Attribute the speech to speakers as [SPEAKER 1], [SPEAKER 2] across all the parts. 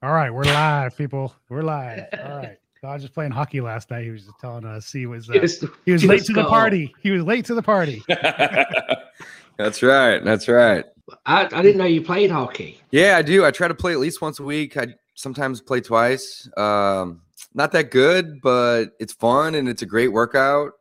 [SPEAKER 1] All right, we're live, people. We're live. All right. I was just playing hockey last night. He was just telling us he was uh,
[SPEAKER 2] Just-
[SPEAKER 1] he was late to the party. He was late to the party.
[SPEAKER 3] that's right. That's right.
[SPEAKER 2] I, I didn't know you played hockey.
[SPEAKER 3] Yeah, I do. I try to play at least once a week. I sometimes play twice. Um, not that good, but it's fun and it's a great workout.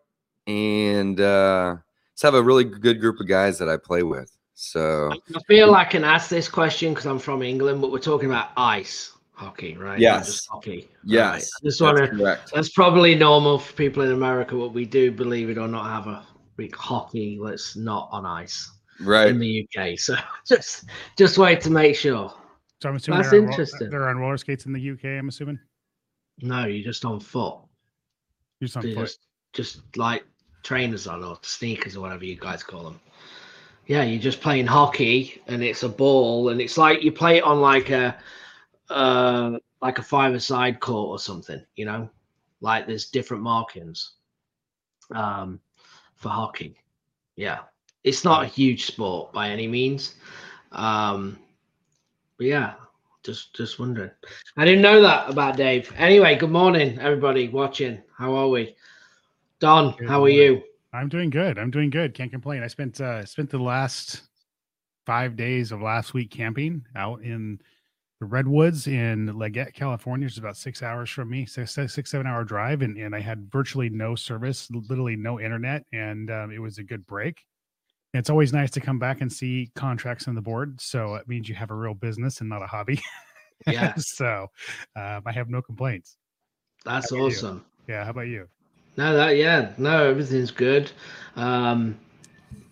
[SPEAKER 3] And uh, just have a really good group of guys that I play with. So
[SPEAKER 2] I feel I can ask this question because I'm from England, but we're talking about ice hockey, right? Not
[SPEAKER 3] Yes.
[SPEAKER 2] just hockey.
[SPEAKER 3] yes,
[SPEAKER 2] Right. I just
[SPEAKER 3] that's
[SPEAKER 2] want to. That's probably normal for people in America, but we do believe it or not have a big hockey that's not on ice
[SPEAKER 3] Right.
[SPEAKER 2] in the UK. So just just wait to make sure.
[SPEAKER 1] So I'm assuming
[SPEAKER 2] That's
[SPEAKER 1] they're on
[SPEAKER 2] interesting.
[SPEAKER 1] they're on roller skates in the UK. I'm assuming
[SPEAKER 2] No, you're just on foot.
[SPEAKER 1] you're just on
[SPEAKER 2] You're
[SPEAKER 1] foot.
[SPEAKER 2] just just like trainers on or sneakers or whatever you guys call them. Yeah, you're just playing hockey and it's a ball and it's like you play it on like a uh like a five-a-side court or something, you know? Like there's different markings um for hockey. Yeah. It's not a huge sport by any means. Um but yeah, just just wondering. I didn't know that about Dave. Anyway, good morning, everybody watching. How are we? Don,
[SPEAKER 1] Good
[SPEAKER 2] how are you?
[SPEAKER 1] I'm doing good. I'm doing good. Can't complain. I spent uh spent the last five days of last week camping out in the redwoods in Leggett, California. It's about six hours from me, six, six seven hour drive, and, and I had virtually no service, literally no internet, and um, it was a good break. And it's always nice to come back and see contracts on the board. So it means you have a real business and not a hobby.
[SPEAKER 2] Yeah.
[SPEAKER 1] so um, I have no complaints.
[SPEAKER 2] That's
[SPEAKER 1] are you?
[SPEAKER 2] awesome.
[SPEAKER 1] Yeah. How about you?
[SPEAKER 2] No, that yeah, no, everything's good. Um,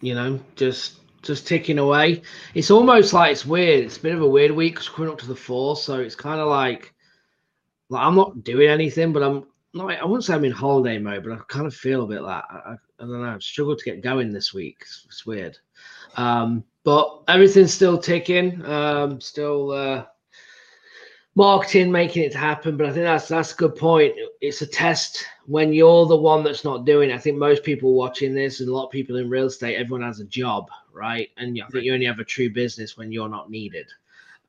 [SPEAKER 2] you know, just just ticking away. It's almost like it's weird. It's a bit of a weird week 'cause we're coming up to the four, so it's kind of like like I'm not doing anything, but I'm not. I wouldn't say I'm in holiday mode, but I kind of feel a bit like I, I, I don't know. I've struggled to get going this week. It's, it's weird, um, but everything's still ticking. Um, still. Uh, marketing making it happen but i think that's that's a good point. It's a test. When you're the one that's not doing it i think most people watching this and a lot of people in real estate everyone has a job right? And i think you only have a true business when you're not needed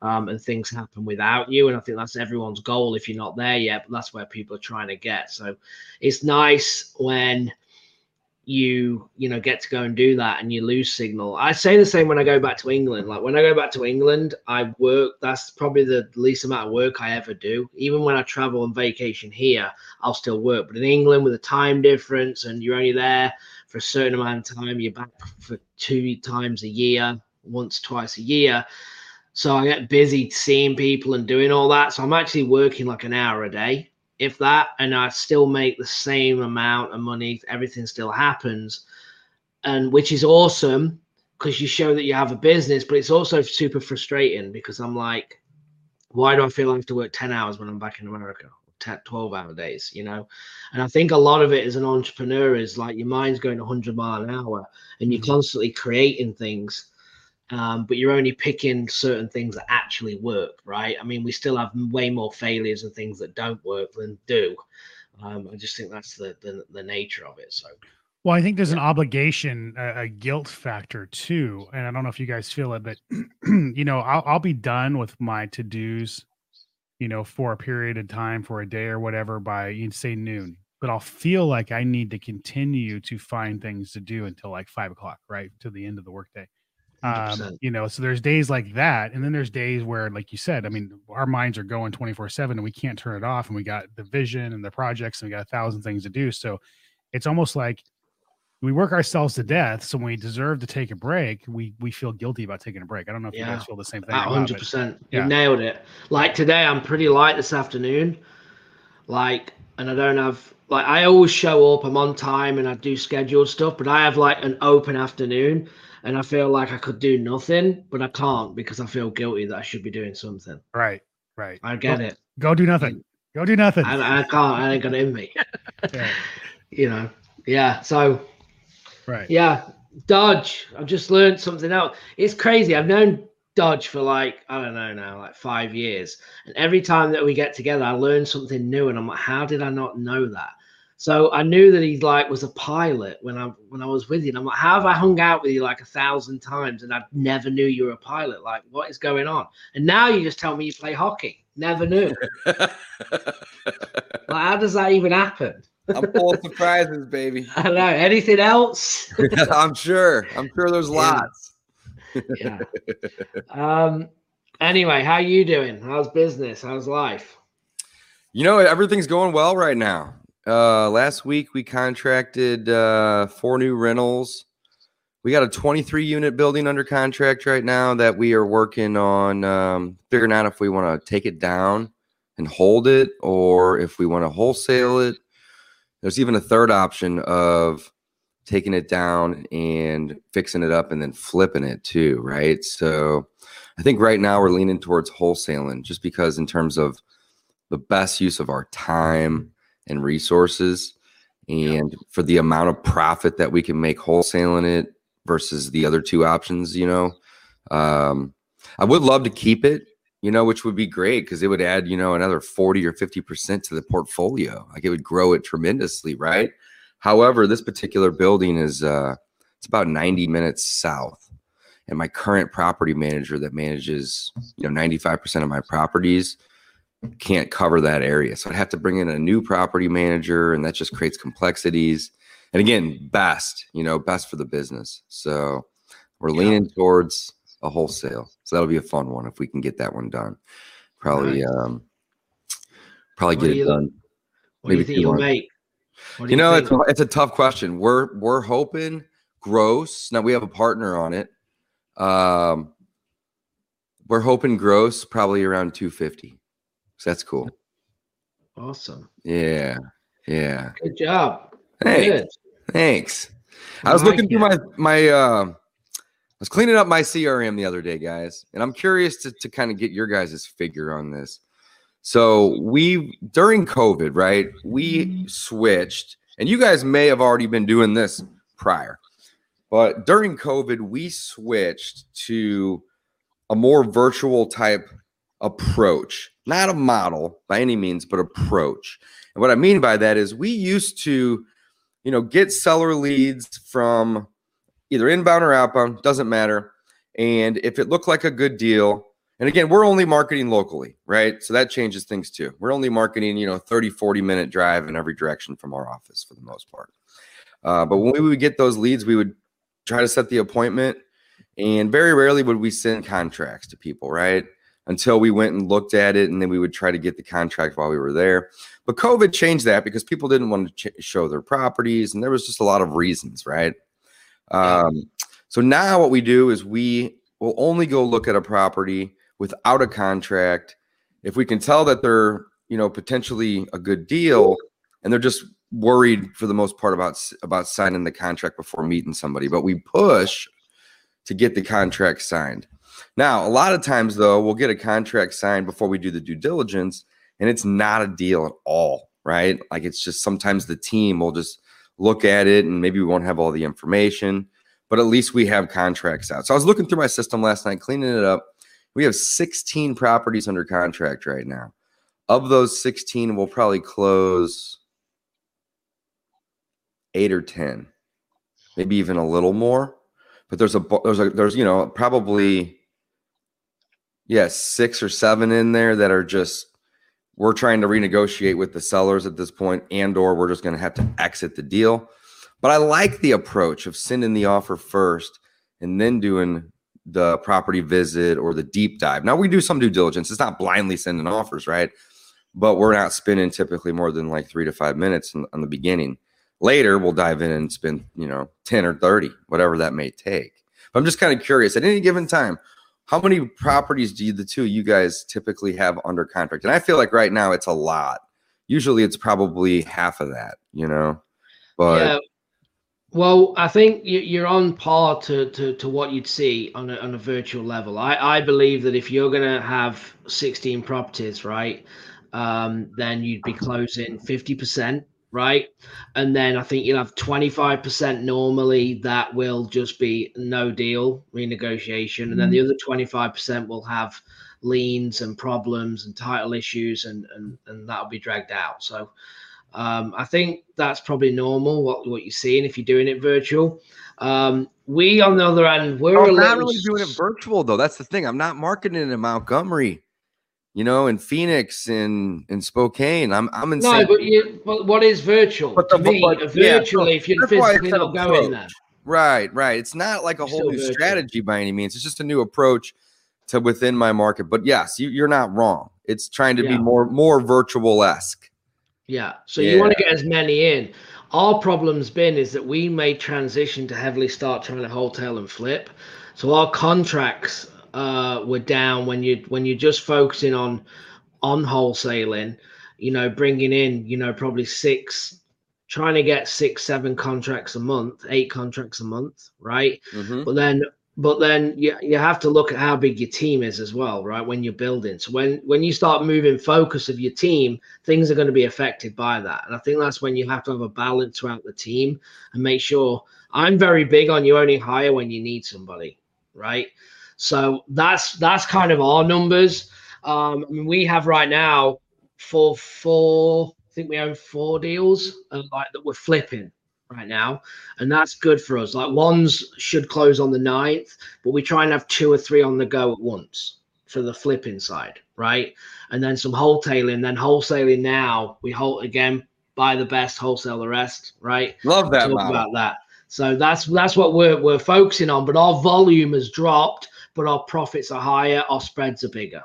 [SPEAKER 2] um, and things happen without you and i think that's everyone's goal if you're not there yet but that's where people are trying to get. So it's nice when you you know get to go and do that and you lose signal. I say the same when i go back to england. Like when i go back to england i work that's probably the least amount of work i ever do. Even when i travel on vacation here i'll still work. But in england with a time difference and you're only there for a certain amount of time you're back for two times a year once twice a year. So i get busy seeing people and doing all that. So i'm actually working like an hour a day if that and I still make the same amount of money, everything still happens. And which is awesome because you show that you have a business, but it's also super frustrating because I'm like, why do I feel I have to work 10 hours when I'm back in America? 10, 12 hour days, you know? And I think a lot of it as an entrepreneur is like your mind's going 100 mile an hour and you're
[SPEAKER 1] Mhm.
[SPEAKER 2] constantly creating things um, but you're only picking certain things that actually work, right? I mean, we still have way more failures and things that don't work than do. Um, I just think that's the, the the nature of it. So
[SPEAKER 1] Well, I think there's an obligation, a, a guilt factor too, and I don't know if you guys feel it, but you know, I'll, I'll be done with my to dos, you know, for a period of time, for a day or whatever, by you say noon. But I'll feel like I need to continue to find things to do until like five o'clock, right to the end of the workday. Um, you know, so there's days like that, and then there's days where, like you said, I mean, our minds are going 24 seven, and we can't turn it off, and we got the vision and the projects, and we got a thousand things to do. So it's almost like we work ourselves to death. So when we deserve to take a break, we we feel guilty about taking a break. I don't know if you guys feel the same thing.
[SPEAKER 2] Hundred percent,
[SPEAKER 1] Yeah.
[SPEAKER 2] you nailed it. Like today, I'm pretty light this afternoon. Like, and I don't have like I always show up. I'm on time and I do scheduled stuff, but I have like an open afternoon, and I feel like I could do nothing, but I can't because I feel guilty that I should be doing something.
[SPEAKER 1] Right, right.
[SPEAKER 2] I get
[SPEAKER 1] Go-
[SPEAKER 2] it.
[SPEAKER 1] Go do nothing. Go do nothing.
[SPEAKER 2] I, I can't. I ain't got it in me.
[SPEAKER 1] Yeah,
[SPEAKER 2] you know. Yeah. So
[SPEAKER 1] right.
[SPEAKER 2] yeah, Dodge. I've just learned something else. It's crazy. I've known Dodge for like I don't know now, like five years, and every time that we get together, I learn something new, and I'm like, how did I not know that? So I knew that he like was a pilot when I when I was with you. And I'm like, how have I hung out with you like a thousand times and I never knew you were a pilot? Like, what is going on? And now you just tell me you play hockey. Never knew. like, how does that even happen?
[SPEAKER 3] I'm full of surprises, baby.
[SPEAKER 2] I don't know. Anything else?
[SPEAKER 3] I'm sure. I'm sure there's lots.
[SPEAKER 2] yeah. Um. Anyway, how are you doing? How's business? How's life?
[SPEAKER 3] You know, everything's going well right now. Uh, last week we contracted uh, four new rentals. We got a 23 unit building under contract right now that we are working on um, figuring out if we want to take it down and hold it or if we want to wholesale it. There's even a third option of taking it down and fixing it up and then flipping it too, right? So I think right now we're leaning towards wholesaling just because, in terms of the best use of our time and resources, and for the amount of profit that we can make wholesaling it versus the other two options, you know, um, I would love to keep it, you know, which would be great because it would add, you know, another 40 or 50% to the portfolio. Like it would grow it tremendously, right? However, this particular building is uh it's about 90 minutes south. And my current property manager that manages, you know, 95% of my properties can't cover that area. So I'd have to bring in a new property manager and that just creates complexities. And again, best, you know, best for the business. So we're
[SPEAKER 2] Yeah.
[SPEAKER 3] leaning towards a wholesale. So that'll be a fun one if we can get that one done. Probably
[SPEAKER 2] Nice.
[SPEAKER 3] um probably
[SPEAKER 2] What
[SPEAKER 3] get it
[SPEAKER 2] you-
[SPEAKER 3] done.
[SPEAKER 2] What do you
[SPEAKER 3] Maybe
[SPEAKER 2] think you'll make? Do
[SPEAKER 3] You know, it's it's a tough question. We're we're hoping gross. Now we have a partner on it. Um, we're hoping gross probably around 250. So that's cool.
[SPEAKER 2] awesome.
[SPEAKER 3] Yeah. Yeah.
[SPEAKER 2] Good job.
[SPEAKER 3] Thanks.
[SPEAKER 2] Good.
[SPEAKER 3] Thanks. I
[SPEAKER 2] I
[SPEAKER 3] was
[SPEAKER 2] like
[SPEAKER 3] looking through my my uh I was cleaning up my CRM the other day, guys, and I'm curious to, to kind of get your guys' figure on this. So we during COVID, right? We switched, and you guys may have already been doing this prior, but during COVID, we switched to a more virtual type approach, not a model by any means, but approach. And what I mean by that is we used to, you know, get seller leads from either inbound or outbound, doesn't matter. And if it looked like a good deal, and again, we're only marketing locally, right? So that changes things too. We're only marketing, you know, 30, 40 minute drive in every direction from our office for the most part. Uh, but when we would get those leads, we would try to set the appointment. And very rarely would we send contracts to people, right? Until we went and looked at it, and then we would try to get the contract while we were there. But COVID changed that because people didn't want to ch- show their properties, and there was just a lot of reasons, right? Um, so now what we do is we will only go look at a property without a contract if we can tell that they're, you know, potentially a good deal, and they're just worried for the most part about about signing the contract before meeting somebody. But we push to get the contract signed. Now, a lot of times though, we'll get a contract signed before we do the due diligence, and it's not a deal at all, right? Like it's just sometimes the team will just look at it and maybe we won't have all the information, but at least we have contracts out. So I was looking through my system last night, cleaning it up. We have 16 properties under contract right now. Of those 16, we'll probably close eight or 10, maybe even a little more. But there's a there's a there's you know probably yeah six or seven in there that are just we're trying to renegotiate with the sellers at this point and or we're just going to have to exit the deal. But i like the approach of sending the offer first and then doing the property visit or the deep dive. Now we do some due diligence. It's not blindly sending offers right? But we're not spending typically more than like three to five minutes in, on the beginning. Later we'll dive in and spend you know 10 or 30 whatever that may take. But i'm just kind of curious at any given time how many properties do you, the two you guys typically have under contract? And I feel like right now it's a lot. Usually it's probably half of that, you know. But
[SPEAKER 2] yeah. Well, I think you- you're on par to, to, to what you'd see on a, on a virtual level. I, I believe that if you're going to have 16 properties, right, um, then you'd be closing 50%, right? And then I think you'll have 25% normally that will just be no deal renegotiation. And then the other 25% will have liens and problems and title issues, and, and, and that'll be dragged out. So, um, I think that's probably normal what, what you're seeing if you're doing it virtual. Um, we, on the other end, we're
[SPEAKER 3] I'm not really doing it virtual though. That's the thing. I'm not marketing in Montgomery. You know, in Phoenix and in, in Spokane. I'm I'm in.
[SPEAKER 2] No,
[SPEAKER 3] St.
[SPEAKER 2] but you, but what is virtual?
[SPEAKER 3] But
[SPEAKER 2] to
[SPEAKER 3] the-
[SPEAKER 2] me,
[SPEAKER 3] but-
[SPEAKER 2] a
[SPEAKER 3] yeah,
[SPEAKER 2] virtually, if you're
[SPEAKER 3] that's why I
[SPEAKER 2] physically not going there.
[SPEAKER 3] Right, right. It's not like a
[SPEAKER 2] It's
[SPEAKER 3] whole new
[SPEAKER 2] virtual.
[SPEAKER 3] strategy by any means. It's just a new approach to within my market. But yes, you, you're not wrong. It's trying to
[SPEAKER 2] Yeah.
[SPEAKER 3] be more more virtual esque.
[SPEAKER 2] Yeah. So you want to get as many in. Our problem's been is that we made transition to heavily start trying to wholesale and flip. So our contracts uh, were down when you when you're just focusing on on wholesaling. You know, bringing in you know probably six, trying to get six seven contracts a month, eight contracts a month, right?
[SPEAKER 3] Mhm.
[SPEAKER 2] But then but then you, you have to look at how big your team is as well, right? When you're building. So when when you start moving focus of your team, things are going to be affected by that. And I think that's when you have to have a balance throughout the team and make sure I'm very big on you only hire when you need somebody, right? So that's that's kind of our numbers. Um, I mean, we have right now for four, I think we own four deals uh, like that we're flipping right now, and that's good for us. Like ones should close on the 9th, but we try and have two or three on the go at once for the flipping side, right? And then some wholesaling. Then wholesaling now we hold again buy the best, wholesale the rest, right?
[SPEAKER 3] Love that
[SPEAKER 2] Talk
[SPEAKER 3] model.
[SPEAKER 2] about that. So that's that's what we're we're focusing on. But our volume has dropped, but our profits are higher, our spreads are bigger.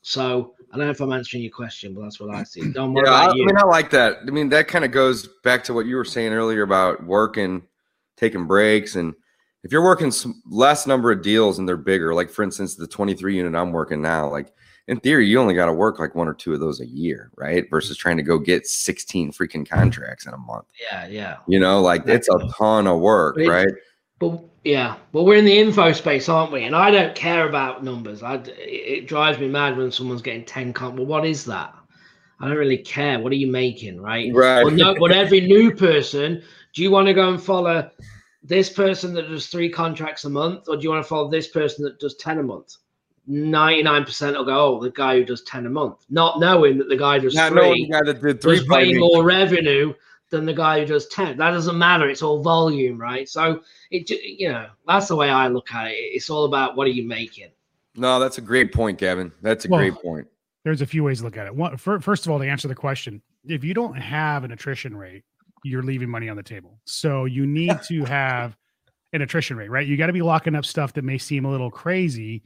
[SPEAKER 2] So I don't know if I'm answering your question, but that's what I see. Don't worry
[SPEAKER 3] Yeah, I, I mean, I like that. I mean, that kind of goes back to what you were saying earlier about working, taking breaks, and if you're working less number of deals and they're bigger, like for instance, the 23 unit I'm working now, like in theory, you only got to work like one or two of those a year, right? Versus trying to go get 16 freaking contracts in a month.
[SPEAKER 2] yeah, yeah.
[SPEAKER 3] You know, like it's a ton of work,
[SPEAKER 2] But
[SPEAKER 3] right?
[SPEAKER 2] But yeah, well, we're in the info space, aren't we? And I don't care about numbers. I it drives me mad when someone's getting ten. Con- well, what is that? I don't really care. What are you making, right?
[SPEAKER 3] Right.
[SPEAKER 2] Well, no, but every new person, do you want to go and follow this person that does three contracts a month, or do you want to follow this person that does ten a month? Ninety-nine percent will go, oh, the guy who does ten a month, not knowing that the guy does
[SPEAKER 3] Not
[SPEAKER 2] three
[SPEAKER 3] the guy that did three
[SPEAKER 2] does way more revenue than the guy who does 10 that doesn't matter it's all volume right so it you know that's the way i look at it it's all about what are you making
[SPEAKER 3] No, that's a great point, Gavin. That's a
[SPEAKER 1] Well,
[SPEAKER 3] great point.
[SPEAKER 1] there's a few ways to look at it. One, fir- first of all, to answer the question, if you don't have an attrition rate, you're leaving money on the table. So you need to have an attrition rate, right? You got to be locking up stuff that may seem a little crazy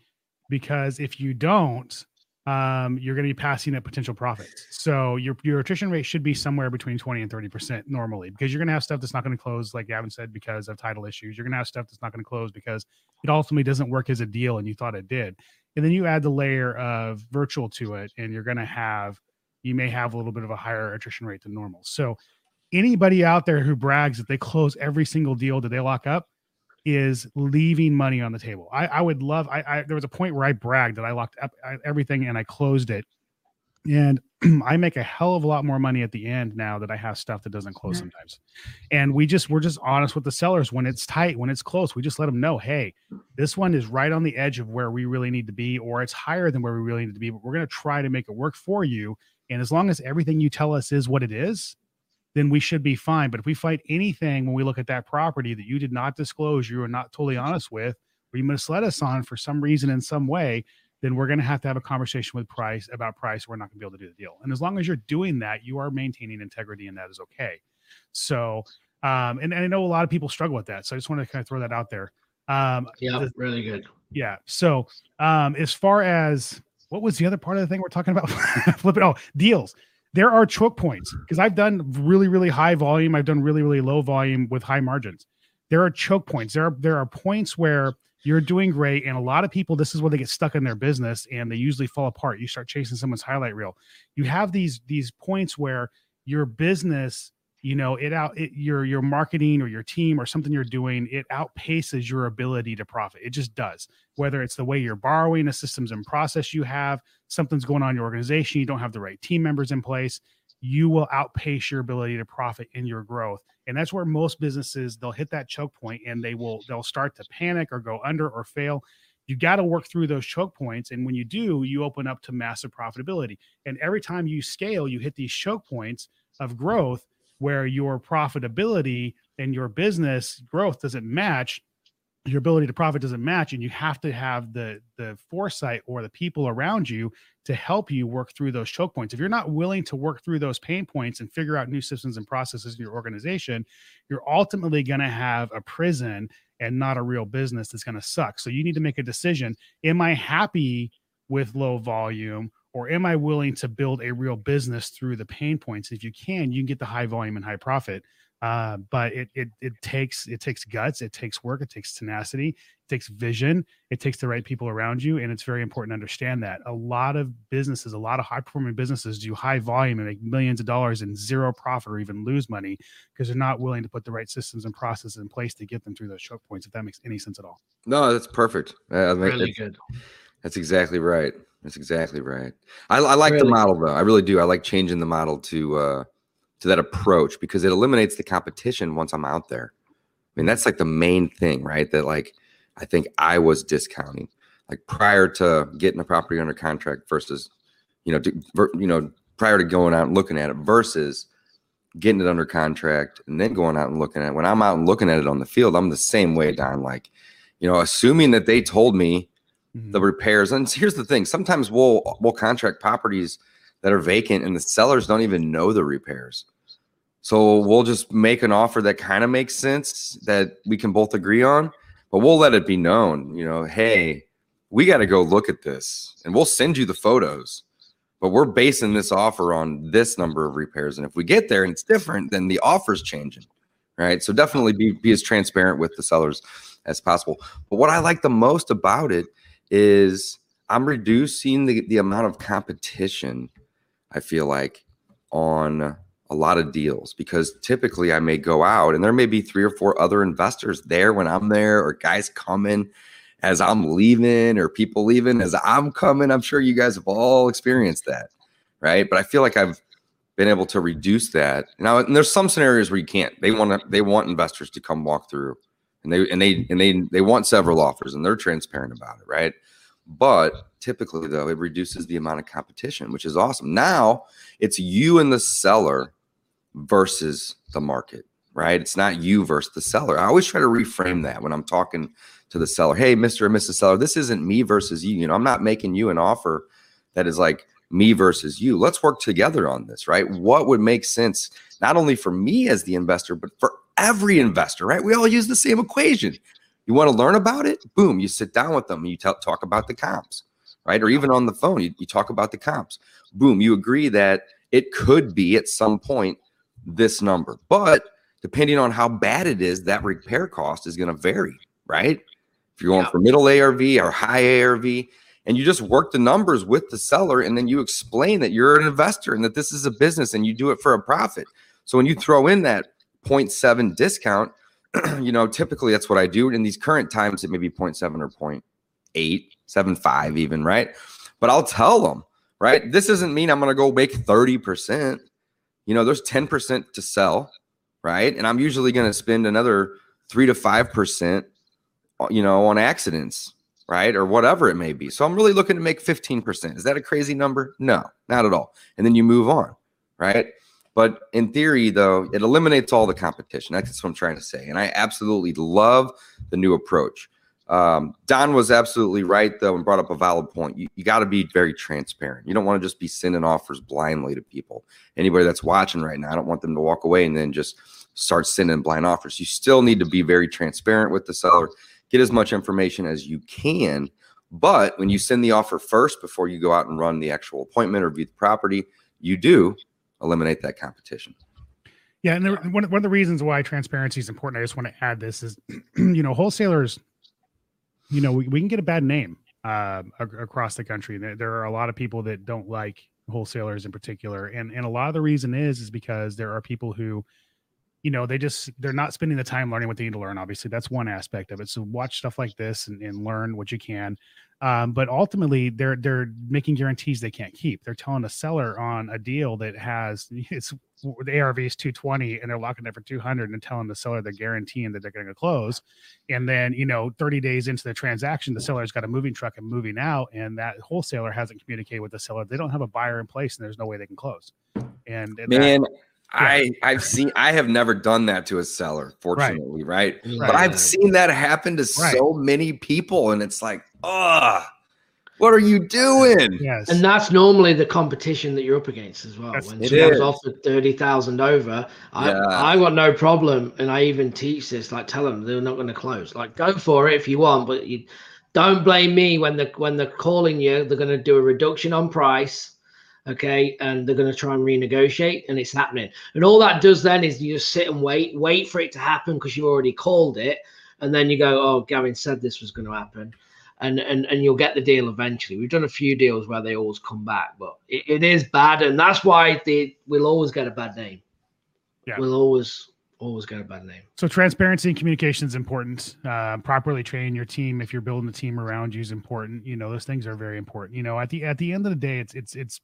[SPEAKER 1] because if you don't, um, you're going to be passing up potential profits. So your your attrition rate should be somewhere between 20 and 30 percent normally because you're going to have stuff that's not going to close, like Gavin said, because of title issues. You're going to have stuff that's not going to close because it ultimately doesn't work as a deal and you thought it did and then you add the layer of virtual to it and you're going to have you may have a little bit of a higher attrition rate than normal so anybody out there who brags that they close every single deal that they lock up is leaving money on the table. I, I would love I, I there was a point where i bragged that i locked up everything and i closed it. And i make a hell of a lot more money at the end now that i have stuff that doesn't close mm-hmm. sometimes. And we just we're just honest with the sellers when it's tight when it's close we just let them know hey this one is right on the edge of where we really need to be or it's higher than where we really need to be but we're going to try to make it work for you. And as long as everything you tell us is what it is then we should be fine but if we fight anything when we look at that property that you did not disclose you were not totally honest with or you misled us on for some reason in some way then we're going to have to have a conversation with price about price we're not going to be able to do the deal and as long as you're doing that you are maintaining integrity and that is okay so um and, and i know a lot of people struggle with that so i just want to kind of throw that out there um
[SPEAKER 2] yeah
[SPEAKER 1] the-
[SPEAKER 2] really good
[SPEAKER 1] yeah. So, um, as far as what was the other part of the thing we're talking about? Flipping. Oh, deals. There are choke points because I've done really, really high volume. I've done really, really low volume with high margins. There are choke points. There are there are points where you're doing great, and a lot of people, this is where they get stuck in their business, and they usually fall apart. You start chasing someone's highlight reel. You have these these points where your business you know it out it, your your marketing or your team or something you're doing it outpaces your ability to profit. It just does. Whether it's the way you're borrowing the systems and process you have something's going on in your organization you don't have the right team members in place you will outpace your ability to profit in your growth. And that's where most businesses they'll hit that choke point and they will they'll start to panic or go under or fail. You got to work through those choke points. And when you do you open up to massive profitability. And every time you scale you hit these choke points of growth where your profitability and your business growth doesn't match your ability to profit doesn't match and you have to have the the foresight or the people around you to help you work through those choke points. If you're not willing to work through those pain points and figure out new systems and processes in your organization, you're ultimately going to have a prison and not a real business that's going to suck. So you need to make a decision. Am I happy with low volume or am I willing to build a real business through the pain points? If you can, you can get the high volume and high profit. Uh, but it, it it takes it takes guts, it takes work, it takes tenacity, it takes vision, it takes the right people around you, and it's very important to understand that. A lot of businesses, a lot of high performing businesses do high volume and make millions of dollars and zero profit or even lose money because they're not willing to put the right systems and processes in place to get them through those choke points. If that makes any sense at all.
[SPEAKER 3] No, that's perfect. Uh,
[SPEAKER 2] really good.
[SPEAKER 3] That's exactly right. That's exactly right. I, I like
[SPEAKER 2] Really?
[SPEAKER 3] the model though. I really do. I like changing the model to uh to that approach because it eliminates the competition once I'm out there. I mean, that's like the main thing, right? That like I think I was discounting like prior to getting a property under contract versus you know, to, you know, prior to going out and looking at it versus getting it under contract and then going out and looking at it. When I'm out and looking at it on the field, I'm the same way, Don. Like, you know, assuming that they told me The mm-hmm. repairs. And here's the thing: sometimes we'll we'll contract properties that are vacant, and the sellers don't even know the repairs. So we'll just make an offer that kind of makes sense that we can both agree on, but we'll let it be known, you know, hey, we got to go look at this, and we'll send you the photos. But we're basing this offer on this number of repairs, and if we get there and it's different, then the offer's changing, right? So definitely be be as transparent with the sellers as possible. But what I like the most about it is I'm reducing the, the amount of competition I feel like on a lot of deals because typically I may go out and there may be three or four other investors there when I'm there or guys coming as I'm leaving or people leaving as I'm coming. I'm sure you guys have all experienced that, right? But I feel like I've been able to reduce that. Now, and there's some scenarios where you can't. They want to they want investors to come walk through and they and they and they they want several offers and they're transparent about it, right? But typically, though, it reduces the amount of competition, which is awesome. Now it's you and the seller versus the market, right? It's not you versus the seller. I always try to reframe that when I'm talking to the seller. Hey, Mr. and Mrs. Seller, this isn't me versus you. You know, I'm not making you an offer that is like me versus you. Let's work together on this, right? What would make sense not only for me as the investor, but for every investor, right? We all use the same equation. You want to learn about it? Boom, you sit down with them and you tell talk about the comps, right? Or even on the phone, you, you talk about the comps. Boom, you agree that it could be at some point this number, but depending on how bad it is, that repair cost is going to vary, right? If you're going
[SPEAKER 2] Yeah.
[SPEAKER 3] for middle ARV or high ARV, and you just work the numbers with the seller, and then you explain that you're an investor and that this is a business and you do it for a profit. So when you throw in that 0.7 discount, you know, typically that's what I do. In these current times, it may be 0.7 or 0.8, 75 even, right? But I'll tell them, right? This doesn't mean I'm going to go make 30%. You know, there's 10% to sell, right? And I'm usually going to spend another 3 to 5%, uh, you know, on accidents, right? Or whatever it may be. So I'm really looking to make 15%. Is that a crazy number? No, not at all. And then you move on, right? But in theory, though, it eliminates all the competition. That's what I'm trying to say. And I absolutely love the new approach. Um, Don was absolutely right, though, and brought up a valid point. You, you got to be very transparent. You don't want to just be sending offers blindly to people. Anybody that's watching right now, I don't want them to walk away and then just start sending blind offers. You still need to be very transparent with the seller, get as much information as you can. But when you send the offer first before you go out and run the actual appointment or view the property, you do eliminate that competition.
[SPEAKER 1] Yeah, and there, one, one of the reasons why transparency is important, I just want to add this is, you know, wholesalers, you know, we, we can get a bad name uh, ac- across the country. There, there are a lot of people that don't like wholesalers in particular, and and a lot of the reason is is because there are people who, you know, they just they're not spending the time learning what they need to learn. Obviously, that's one aspect of it. So watch stuff like this and, and learn what you can. Um, but ultimately, they're they're making guarantees they can't keep. They're telling a seller on a deal that has it's the ARV is 220 and they're locking it for 200 and telling the seller they're guaranteeing that they're going to close. And then, you know, 30 days into the transaction, the seller's got a moving truck and moving out, and that wholesaler hasn't communicated with the seller. They don't have a buyer in place and there's no way they can close. And, and that-
[SPEAKER 3] Man, I I've seen I have never done that to a seller, fortunately, right? But
[SPEAKER 1] Right.
[SPEAKER 3] I've seen that happen to
[SPEAKER 1] Right.
[SPEAKER 3] so many people, and it's like, oh, What are you doing?
[SPEAKER 1] Yes.
[SPEAKER 2] And that's normally the competition that you're up against as well.
[SPEAKER 1] That's-
[SPEAKER 2] when
[SPEAKER 3] it
[SPEAKER 2] someone's
[SPEAKER 3] is.
[SPEAKER 2] offered thirty thousand over, I
[SPEAKER 3] Yeah.
[SPEAKER 2] I got no problem, and I even teach this. Like, tell them they're not going to close. Like, go for it if you want, but you don't blame me when the when they're calling you. They're going to do a reduction on price, okay, and they're going to try and renegotiate, and it's happening. And all that does then is you just sit and wait, wait for it to happen because you've already called it, and then you go, oh, Gavin said this was going to happen and and and you'll get the deal eventually. We've done a few deals where they always come back, but it, it is bad, and that's why they we'll always get a bad name.
[SPEAKER 1] Yeah.
[SPEAKER 2] We'll always always get a bad name.
[SPEAKER 1] So transparency and communication is important. Uh, properly training your team if you're building a team around you is important. You know, those things are very important. You know, at the at the end of the day, it's it's it's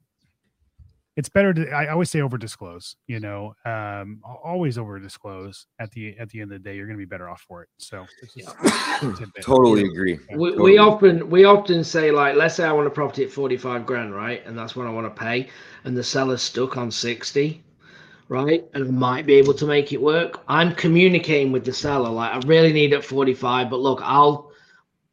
[SPEAKER 1] it's better to I always say over disclose. You know, um, always over disclose. At the at the end of the day, you're going to be better off for it. So this is a tidbit.
[SPEAKER 3] totally agree.
[SPEAKER 1] Yeah,
[SPEAKER 2] We,
[SPEAKER 3] totally.
[SPEAKER 2] we often we often say like, let's say I want a property at forty five grand, right, and that's what I want to pay, and the seller's stuck on sixty, right, and I might be able to make it work. I'm communicating with the seller like, I really need it at forty five, but look, I'll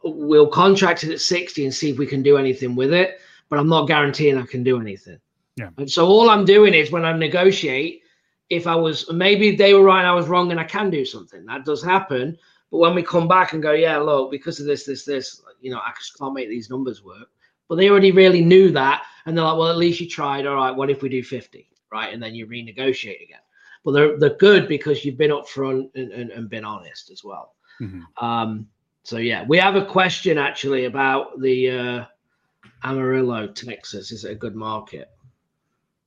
[SPEAKER 2] we'll contract it at sixty and see if we can do anything with it, but I'm not guaranteeing I can do anything.
[SPEAKER 1] Yeah.
[SPEAKER 2] And so all I'm doing is when I negotiate, if I was maybe they were right and I was wrong and I can do something. That does happen. But when we come back and go, yeah, look, because of this, this, this, you know, I just can't make these numbers work. But they already really knew that. And they're like, well, at least you tried. All right, what if we do 50? Right. And then you renegotiate again. But they're, they're good because you've been upfront and, and, and been honest as well.
[SPEAKER 1] Mhm.
[SPEAKER 2] Um, so yeah, we have a question actually about the uh, Amarillo, Texas. Is it a good market?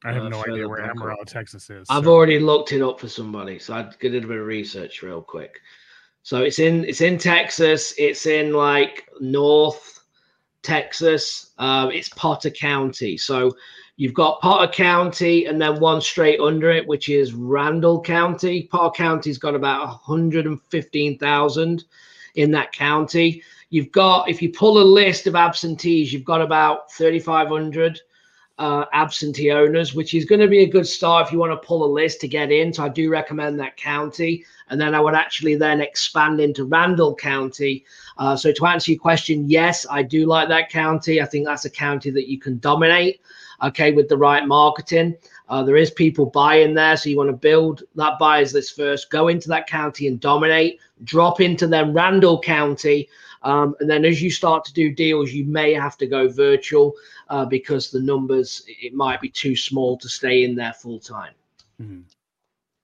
[SPEAKER 1] I have
[SPEAKER 2] uh,
[SPEAKER 1] no idea where
[SPEAKER 2] up.
[SPEAKER 1] Amarillo, Texas is.
[SPEAKER 2] I've
[SPEAKER 1] so-
[SPEAKER 2] already looked it up for somebody, so I did a little bit of research real quick. So it's in it's in Texas. It's in like North Texas. Um, it's Potter County. So you've got Potter County, and then one straight under it, which is Randall County. Potter County's got about 115,000 in that county. You've got if you pull a list of absentees, you've got about 3,500 uh, absentee owners, which is going to be a good start if you want to pull a list to get in. So I do recommend that county. And then I would actually then expand into Randall County. Uh, so to answer your question, yes, I do like that county. I think that's a county that you can dominate, okay, with the right marketing. Uh, there is people buying there, so you want to build that buyers list first. Go into that county and dominate. Drop into then Randall County, um, and then as you start to do deals, you may have to go virtual uh, because the numbers it might be too small to stay in there full time.
[SPEAKER 1] Mhm.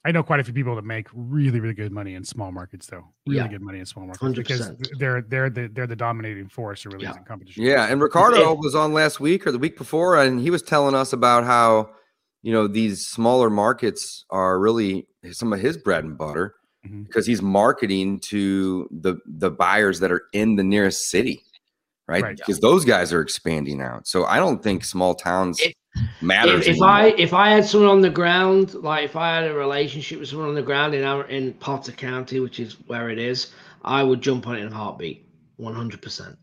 [SPEAKER 1] I know quite a few people that make really, really good money in small markets, though. Really
[SPEAKER 2] Yeah.
[SPEAKER 1] good money in small markets because
[SPEAKER 2] 100%.
[SPEAKER 1] they're they're the they're the dominating force. Or really
[SPEAKER 2] Yeah.
[SPEAKER 1] isn't competition.
[SPEAKER 3] Yeah, and Ricardo was on last week or the week before, and he was telling us about how you know these smaller markets are really some of his bread and butter
[SPEAKER 1] Mhm.
[SPEAKER 3] because he's marketing to the the buyers that are in the nearest city, right?
[SPEAKER 1] Right.
[SPEAKER 3] Because those guys are expanding out. So I don't think small towns
[SPEAKER 2] If-
[SPEAKER 3] matters.
[SPEAKER 2] If, if. I if I had someone on the ground, like if I had a relationship with someone on the ground in our in Potter County, which is where it is, I would jump on it in a heartbeat, one hundred percent.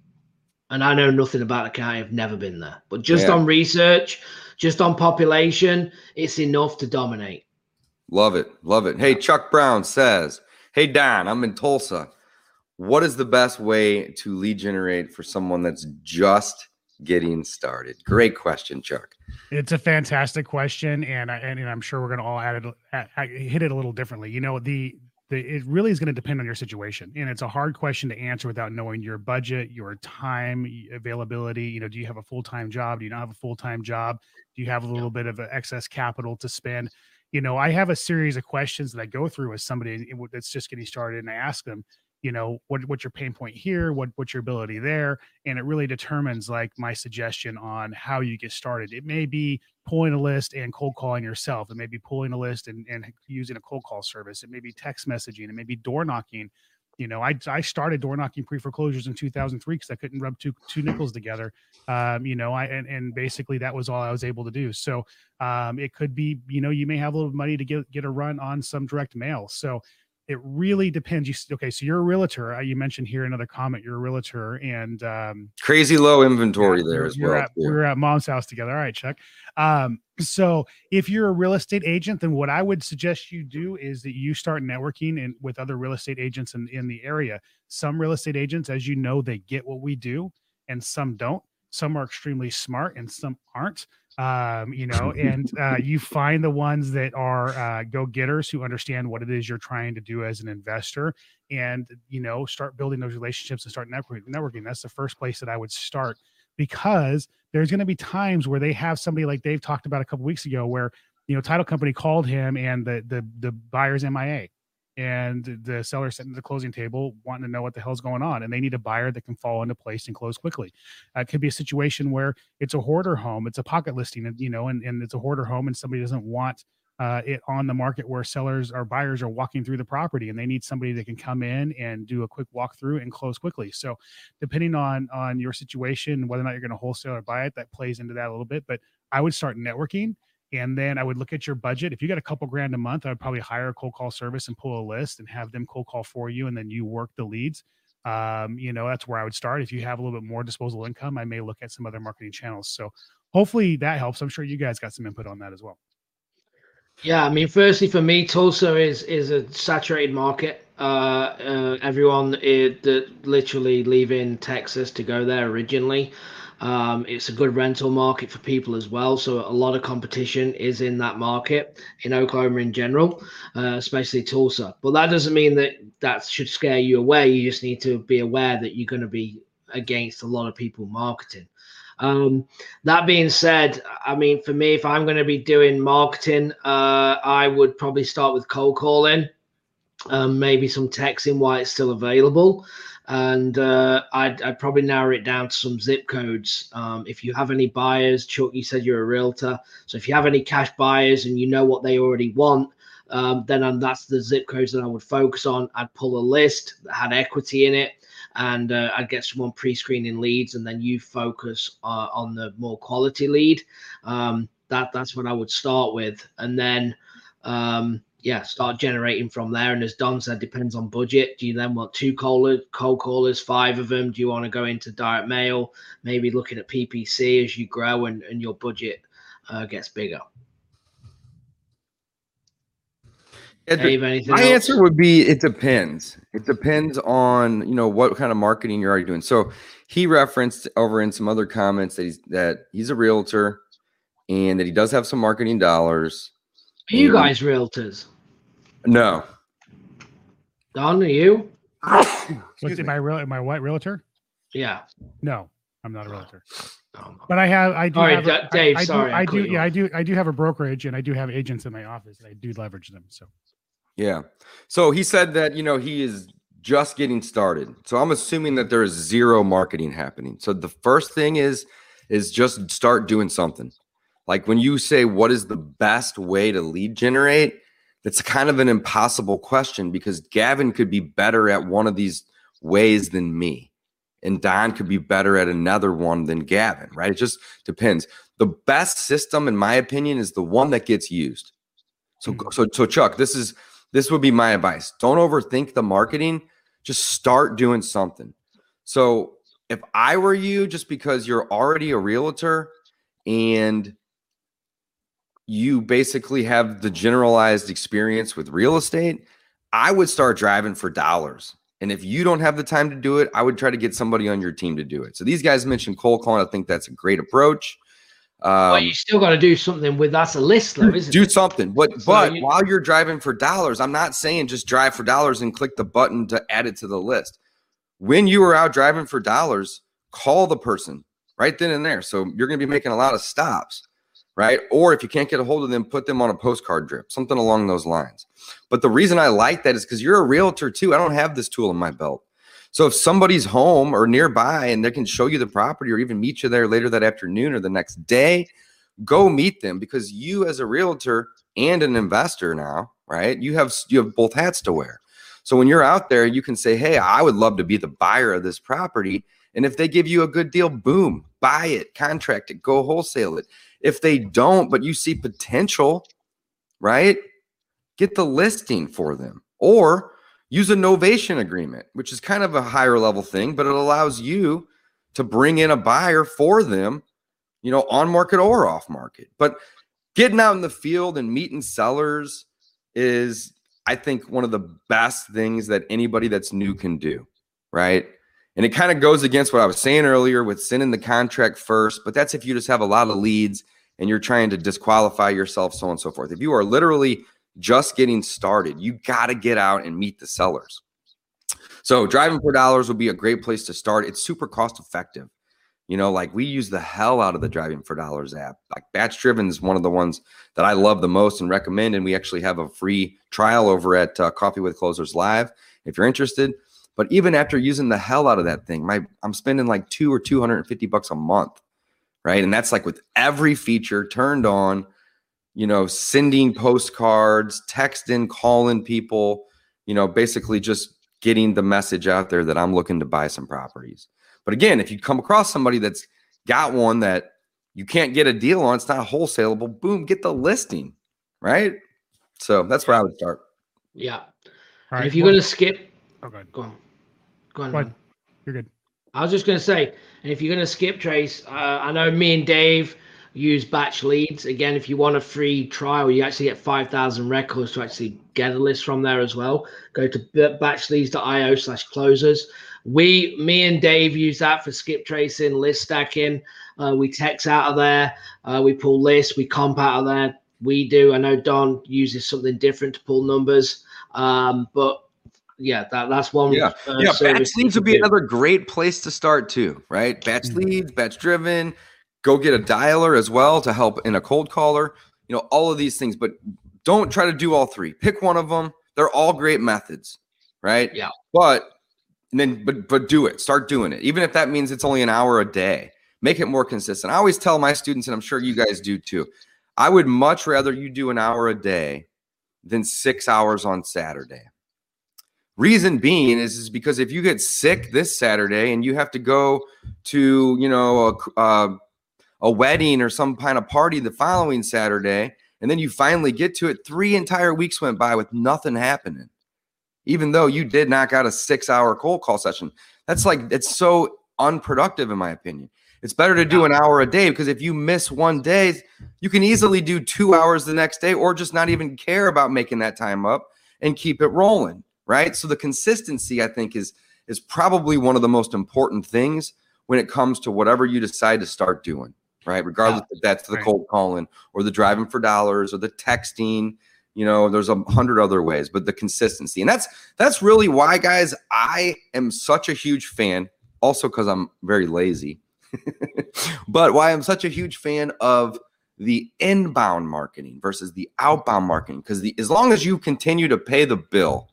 [SPEAKER 2] And I know nothing about the county; I've never been there. But just
[SPEAKER 3] Yeah.
[SPEAKER 2] on research, just on population, it's enough to dominate.
[SPEAKER 3] Love it. Love it. Hey, Chuck Brown says, Hey, Don, I'm in Tulsa. What is the best way to lead generate for someone that's just getting started? Great question, Chuck.
[SPEAKER 1] It's a fantastic question, and I, and, and I'm sure we're going to all add it, add, hit it a little differently. You know, the the it really is going to depend on your situation, and it's a hard question to answer without knowing your budget, your time availability. You know, do you have a full time job? Do you not have a full time job? Do you have a little bit of excess capital to spend? You know, I have a series of questions that I go through with somebody that's just getting started, and I ask them, you know, what what's your pain point here? What what's your ability there? and it really determines like my suggestion on how you get started. It may be pulling a list and cold calling yourself. It may be pulling a list and, and using a cold call service. It may be text messaging. It may be door knocking. You know, I, I started door knocking pre foreclosures in 2003 because I couldn't rub two two nickels together. Um, you know, I and, and basically that was all I was able to do. So um, it could be, you know, you may have a little money to get get a run on some direct mail. So it really depends. You okay? So you're a realtor. Uh, you mentioned here another comment. You're a realtor, and um,
[SPEAKER 3] Crazy low inventory there as well.
[SPEAKER 1] At, we were at mom's house together. All right, Chuck. Um, so if you're a real estate agent, then what I would suggest you do is that you start networking and with other real estate agents in, in the area. Some real estate agents, as you know, they get what we do and some don't. some are extremely smart and some aren't um, you know, and uh, you find the ones that are uh, go getters who understand what it is you're trying to do as an investor, and you know, start building those relationships and start networking. Networking. That's the first place that I would start because there's going to be times where they have somebody like Dave talked about a couple weeks ago, where you know, title company called him and the the the buyer's MIA and the seller sitting at the closing table wanting to know what the hell's going on and they need a buyer that can fall into place and close quickly. Uh, it could be a situation where it's a hoarder home it's a pocket listing and you know and, and it's a hoarder home and somebody doesn't want uh, it on the market where sellers or buyers are walking through the property and they need somebody that can come in and do a quick walkthrough and close quickly. So depending on on your situation whether or not you're going to wholesale or buy it that plays into that a little bit but i would start networking and then I would look at your budget. If you got a couple grand a month, I would probably hire a cold call service and pull a list and have them cold call for you. And then you work the leads. Um, you know, that's where I would start. If you have a little bit more disposable income, I may look at some other marketing channels. So hopefully that helps. I'm sure you guys got some input on that as well.
[SPEAKER 2] Yeah, I mean, firstly, for me, Tulsa is is a saturated market. Uh, uh, everyone that literally leaving Texas to go there originally. Um, it's a good rental market for people as well. So a lot of competition is in that market in Oklahoma in general, uh, especially Tulsa. But that doesn't mean that that should scare you away. You just need to be aware that you're going to be against a lot of people marketing. Um, that being said, I mean, for me, if I'm going to be doing marketing, uh, I would probably start with cold calling, um, maybe some texting while it's still available and uh, I'd, I'd, probably narrow it down to some zip codes. Um, if you have any buyers, Chuck, you said you're a realtor, so if you have any cash buyers and you know what they already want, um, then um, that's the zip codes that I would focus on. I'd pull a list that had equity in it, and uh, I'd get someone pre-screening leads, and then you focus uh, on the more quality lead. Um, that that's what I would start with, and then um, yeah, start generating from there. And as Don said, depends on budget. Do you then want two cold, cold callers, five of them? Do you want to go into direct mail? Maybe looking at PPC as you grow and, and your budget uh, gets bigger.
[SPEAKER 3] Dave, my else? answer would be it depends. It depends on you know what kind of marketing you're already doing. So he referenced over in some other comments that he's that he's a realtor and that he does have some marketing dollars.
[SPEAKER 2] Are you guys realtors?
[SPEAKER 3] No.
[SPEAKER 2] Don, are you?
[SPEAKER 1] What's my real my white realtor?
[SPEAKER 2] Yeah.
[SPEAKER 1] No, I'm not a realtor. Oh, but I have I do
[SPEAKER 2] All
[SPEAKER 1] right,
[SPEAKER 2] have Dave,
[SPEAKER 1] I, I
[SPEAKER 2] sorry.
[SPEAKER 1] Do, I do yeah, I do I do have a brokerage and I do have agents in my office. And I do leverage them. So
[SPEAKER 3] yeah. So he said that, you know, he is just getting started. So I'm assuming that there is zero marketing happening. So the first thing is is just start doing something. Like when you say what is the best way to lead generate, that's kind of an impossible question because Gavin could be better at one of these ways than me. And Don could be better at another one than Gavin, right? It just depends. The best system, in my opinion, is the one that gets used. So, mm-hmm. so, so Chuck, this is this would be my advice. Don't overthink the marketing. Just start doing something. So, if I were you, just because you're already a realtor and you basically have the generalized experience with real estate, I would start driving for dollars. And if you don't have the time to do it, I would try to get somebody on your team to do it. So these guys mentioned cold calling. I think that's a great approach.
[SPEAKER 2] Um, well, you still got to do something with that's a list, though, isn't
[SPEAKER 3] do
[SPEAKER 2] it?
[SPEAKER 3] Do something. But so but you, while you're driving for dollars, I'm not saying just drive for dollars and click the button to add it to the list. When you are out driving for dollars, call the person right then and there. So you're going to be making a lot of stops right? Or if you can't get a hold of them, put them on a postcard drip, something along those lines. But the reason I like that is because you're a realtor too. I don't have this tool in my belt. So if somebody's home or nearby and they can show you the property or even meet you there later that afternoon or the next day, go meet them because you as a realtor and an investor now, right? You have you have both hats to wear. So when you're out there, you can say, "Hey, I would love to be the buyer of this property." And if they give you a good deal, boom, buy it, contract it, go wholesale it. If they don't, but you see potential, right? Get the listing for them or use a novation agreement, which is kind of a higher level thing, but it allows you to bring in a buyer for them, you know, on market or off market. But getting out in the field and meeting sellers is, I think, one of the best things that anybody that's new can do, right? And it kind of goes against what I was saying earlier with sending the contract first, but that's if you just have a lot of leads and you're trying to disqualify yourself, so on and so forth. If you are literally just getting started, you got to get out and meet the sellers. So, driving for dollars would be a great place to start. It's super cost effective. You know, like we use the hell out of the Driving for Dollars app. Like Batch Driven is one of the ones that I love the most and recommend. And we actually have a free trial over at uh, Coffee with Closers Live if you're interested. But even after using the hell out of that thing, my I'm spending like two or two hundred and fifty bucks a month, right? And that's like with every feature turned on. You know, sending postcards, texting, calling people. You know, basically just getting the message out there that I'm looking to buy some properties. But again, if you come across somebody that's got one that you can't get a deal on, it's not wholesalable, boom, get the listing, right? So that's where I would start.
[SPEAKER 2] Yeah. All right. If you're well, going to skip,
[SPEAKER 1] oh, go,
[SPEAKER 2] go on. Go on.
[SPEAKER 1] Go on. You're good.
[SPEAKER 2] I was just going to say, and if you're going to skip Trace, uh, I know me and Dave use batch leads. Again, if you want a free trial, you actually get 5,000 records to actually get a list from there as well. Go to batchleads.io slash closers. We, me and Dave use that for skip tracing, list stacking. Uh, we text out of there. Uh, we pull lists. We comp out of there. We do. I know Don uses something different to pull numbers. Um, but yeah, that, that's one.
[SPEAKER 3] Yeah, uh, yeah. Batch leads would be do. another great place to start too, right? Batch mm-hmm. leads, batch driven. Go get a dialer as well to help in a cold caller. You know all of these things, but don't try to do all three. Pick one of them. They're all great methods, right?
[SPEAKER 2] Yeah.
[SPEAKER 3] But and then but but do it start doing it even if that means it's only an hour a day make it more consistent i always tell my students and i'm sure you guys do too i would much rather you do an hour a day than six hours on saturday reason being is, is because if you get sick this saturday and you have to go to you know a, a, uh, a wedding or some kind of party the following saturday and then you finally get to it three entire weeks went by with nothing happening even though you did knock out a six hour cold call session. That's like, it's so unproductive, in my opinion. It's better to do an hour a day because if you miss one day, you can easily do two hours the next day or just not even care about making that time up and keep it rolling. Right. So the consistency, I think, is is probably one of the most important things when it comes to whatever you decide to start doing. Right. Regardless yeah. if that's the cold calling or the driving for dollars or the texting you know there's a hundred other ways but the consistency and that's that's really why guys i am such a huge fan also because i'm very lazy but why i'm such a huge fan of the inbound marketing versus the outbound marketing because the as long as you continue to pay the bill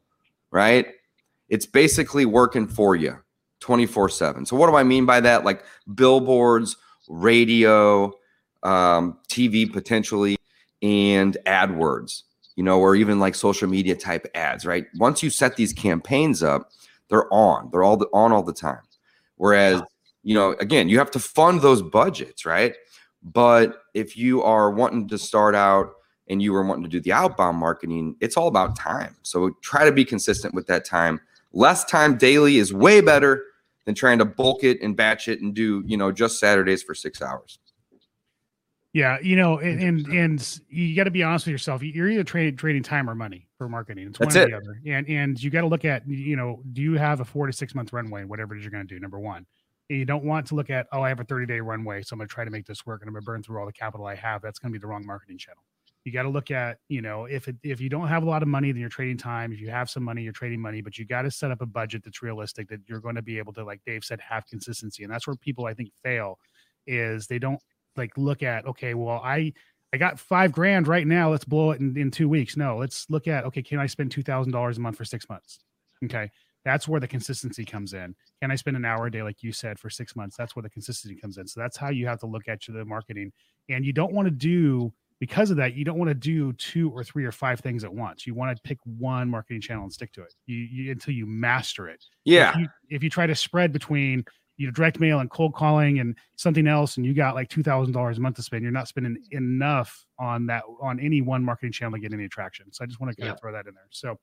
[SPEAKER 3] right it's basically working for you 24 7 so what do i mean by that like billboards radio um, tv potentially and adwords you know, or even like social media type ads, right? Once you set these campaigns up, they're on. They're all the, on all the time. Whereas, you know, again, you have to fund those budgets, right? But if you are wanting to start out and you were wanting to do the outbound marketing, it's all about time. So try to be consistent with that time. Less time daily is way better than trying to bulk it and batch it and do, you know, just Saturdays for six hours.
[SPEAKER 1] Yeah, you know, and and, and you got to be honest with yourself. You're either trading trading time or money for marketing. It's
[SPEAKER 3] That's one
[SPEAKER 1] or the other. And and you got to look at, you know, do you have a four to six month runway, whatever it is you're going to do? Number one, and you don't want to look at, oh, I have a 30 day runway, so I'm going to try to make this work, and I'm going to burn through all the capital I have. That's going to be the wrong marketing channel. You got to look at, you know, if it, if you don't have a lot of money, then you're trading time. If you have some money, you're trading money. But you got to set up a budget that's realistic, that you're going to be able to, like Dave said, have consistency. And that's where people I think fail, is they don't like look at okay well i i got five grand right now let's blow it in, in two weeks no let's look at okay can i spend $2000 a month for six months okay that's where the consistency comes in can i spend an hour a day like you said for six months that's where the consistency comes in so that's how you have to look at the marketing and you don't want to do because of that you don't want to do two or three or five things at once. You want to pick one marketing channel and stick to it. You, you until you master it.
[SPEAKER 3] Yeah.
[SPEAKER 1] if you, if you try to spread between you know direct mail and cold calling and something else and you got like $2000 a month to spend you're not spending enough on that on any one marketing channel to get any traction. So i just want to kind yeah. of throw that in there. So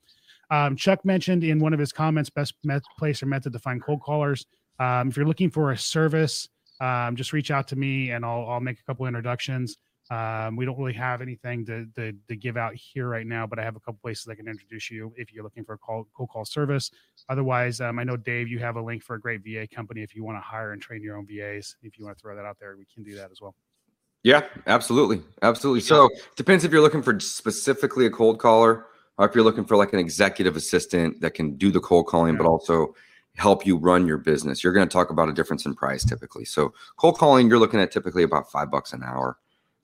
[SPEAKER 1] um, chuck mentioned in one of his comments best met- place or method to find cold callers. Um, if you're looking for a service um, just reach out to me and I'll, I'll make a couple introductions Um, we don't really have anything to, to, to give out here right now, but I have a couple places I can introduce you if you're looking for a call cold call service. Otherwise, um, I know Dave, you have a link for a great VA company if you want to hire and train your own VAs. If you want to throw that out there, we can do that as well.
[SPEAKER 3] Yeah, absolutely, absolutely. So it depends if you're looking for specifically a cold caller, or if you're looking for like an executive assistant that can do the cold calling, but also help you run your business. You're going to talk about a difference in price typically. So cold calling, you're looking at typically about five bucks an hour.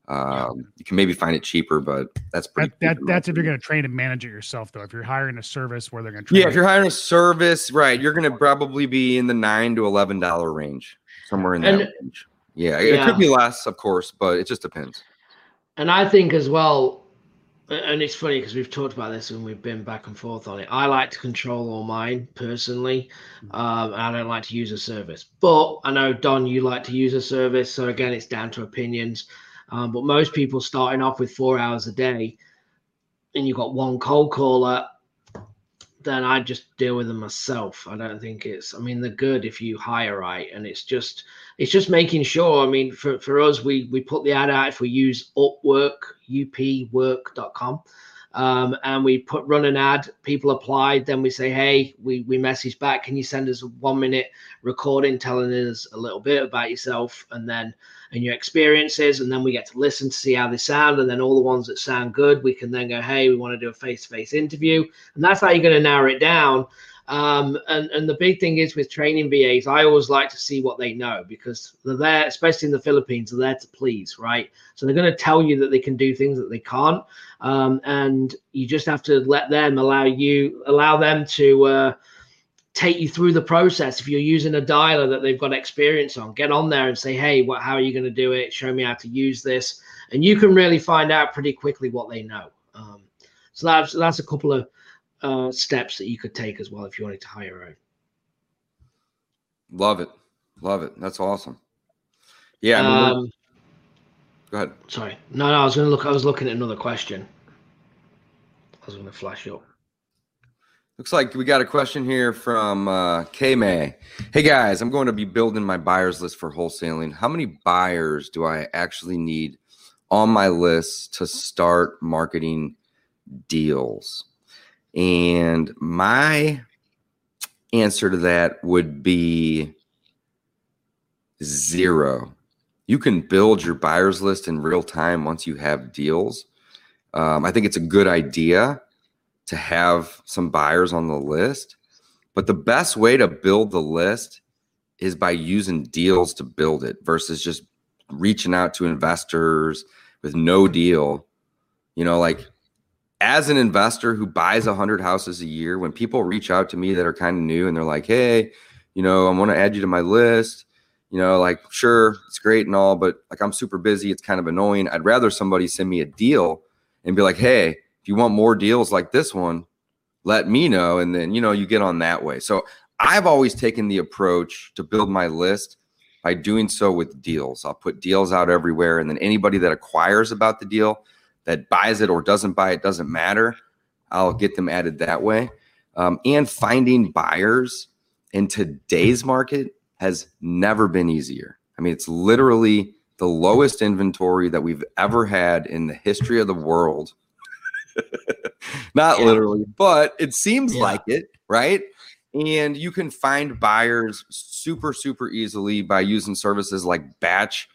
[SPEAKER 3] Um, yeah. You can maybe find it cheaper, but that's pretty.
[SPEAKER 1] That, that that's if you're going to train and manage it yourself, though. If you're hiring a service where they're going to
[SPEAKER 3] yeah, if you're hiring a service, right, you're going to probably be in the nine to eleven dollar range, somewhere in that and, range. Yeah, it could be less, of course, but it just depends.
[SPEAKER 2] And I think as well, and it's funny because we've talked about this and we've been back and forth on it. I like to control all mine personally, mm. um, and I don't like to use a service. But I know Don, you like to use a service, so again, it's down to opinions. Um, but most people starting off with four hours a day, and you've got one cold caller, then I just deal with them myself. I don't think it's. I mean, they're good if you hire right, and it's just it's just making sure. I mean, for for us, we we put the ad out if we use Upwork, upwork.com. Um, and we put run an ad. People applied. Then we say, hey, we we message back. Can you send us a one minute recording telling us a little bit about yourself, and then and your experiences, and then we get to listen to see how they sound, and then all the ones that sound good, we can then go, hey, we want to do a face to face interview, and that's how you're going to narrow it down. Um, and and the big thing is with training VAs, I always like to see what they know because they're there, especially in the Philippines, they're there to please, right? So they're going to tell you that they can do things that they can't, um, and you just have to let them allow you allow them to. Uh, take you through the process. If you're using a dialer that they've got experience on, get on there and say, "Hey, what? How are you going to do it? Show me how to use this." And you can really find out pretty quickly what they know. Um, so that's that's a couple of uh, steps that you could take as well if you wanted to hire out.
[SPEAKER 3] Love it, love it. That's awesome. Yeah.
[SPEAKER 2] um,
[SPEAKER 3] go ahead.
[SPEAKER 2] Sorry. No, no. I was going to look. I was looking at another question. I was going to flash up.
[SPEAKER 3] Looks like we got a question here from uh, K May. Hey guys, I'm going to be building my buyers list for wholesaling. How many buyers do I actually need on my list to start marketing deals? And my answer to that would be zero. You can build your buyers list in real time once you have deals. Um, I think it's a good idea to have some buyers on the list. But the best way to build the list is by using deals to build it versus just reaching out to investors with no deal. You know, like as an investor who buys 100 houses a year, when people reach out to me that are kind of new and they're like, hey, you know, I want to add you to my list. You know, like, sure, it's great and all, but like I'm super busy. It's kind of annoying. I'd rather somebody send me a deal and be like, hey, if you want more deals like this one, let me know. And then, you know, you get on that way. So I've always taken the approach to build my list by doing so with deals. I'll put deals out everywhere. And then anybody that acquires about the deal, that buys it or doesn't buy it, doesn't matter. I'll get them added that way. Um, and finding buyers in today's market has never been easier. I mean, it's literally the lowest inventory that we've ever had in the history of the world Not yeah. literally, but it seems yeah. like it, right? And you can find buyers super, super easily by using services like Batch,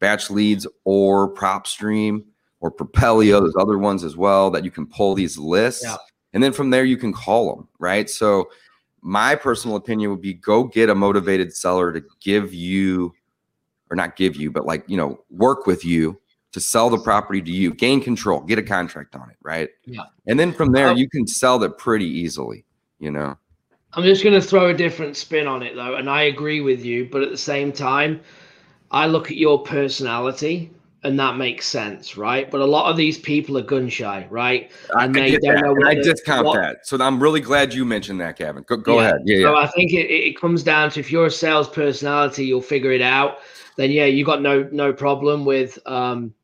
[SPEAKER 3] Batch Leads, or PropStream or Propelio. There's other ones as well that you can pull these lists. Yeah. And then from there, you can call them, right? So, my personal opinion would be go get a motivated seller to give you, or not give you, but like, you know, work with you to sell the property to you, gain control, get a contract on it, right?
[SPEAKER 2] Yeah.
[SPEAKER 3] And then from there, you can sell that pretty easily, you know.
[SPEAKER 2] I'm just going to throw a different spin on it though, and I agree with you, but at the same time, I look at your personality and that makes sense, right? But a lot of these people are gun shy, right?
[SPEAKER 3] And I, they don't know. I discount what, that, so I'm really glad you mentioned that, Kevin. Go, go
[SPEAKER 2] yeah.
[SPEAKER 3] ahead. Yeah,
[SPEAKER 2] so
[SPEAKER 3] yeah.
[SPEAKER 2] I think it, it comes down to if you're a sales personality, you'll figure it out. Then yeah, you got no no problem with um,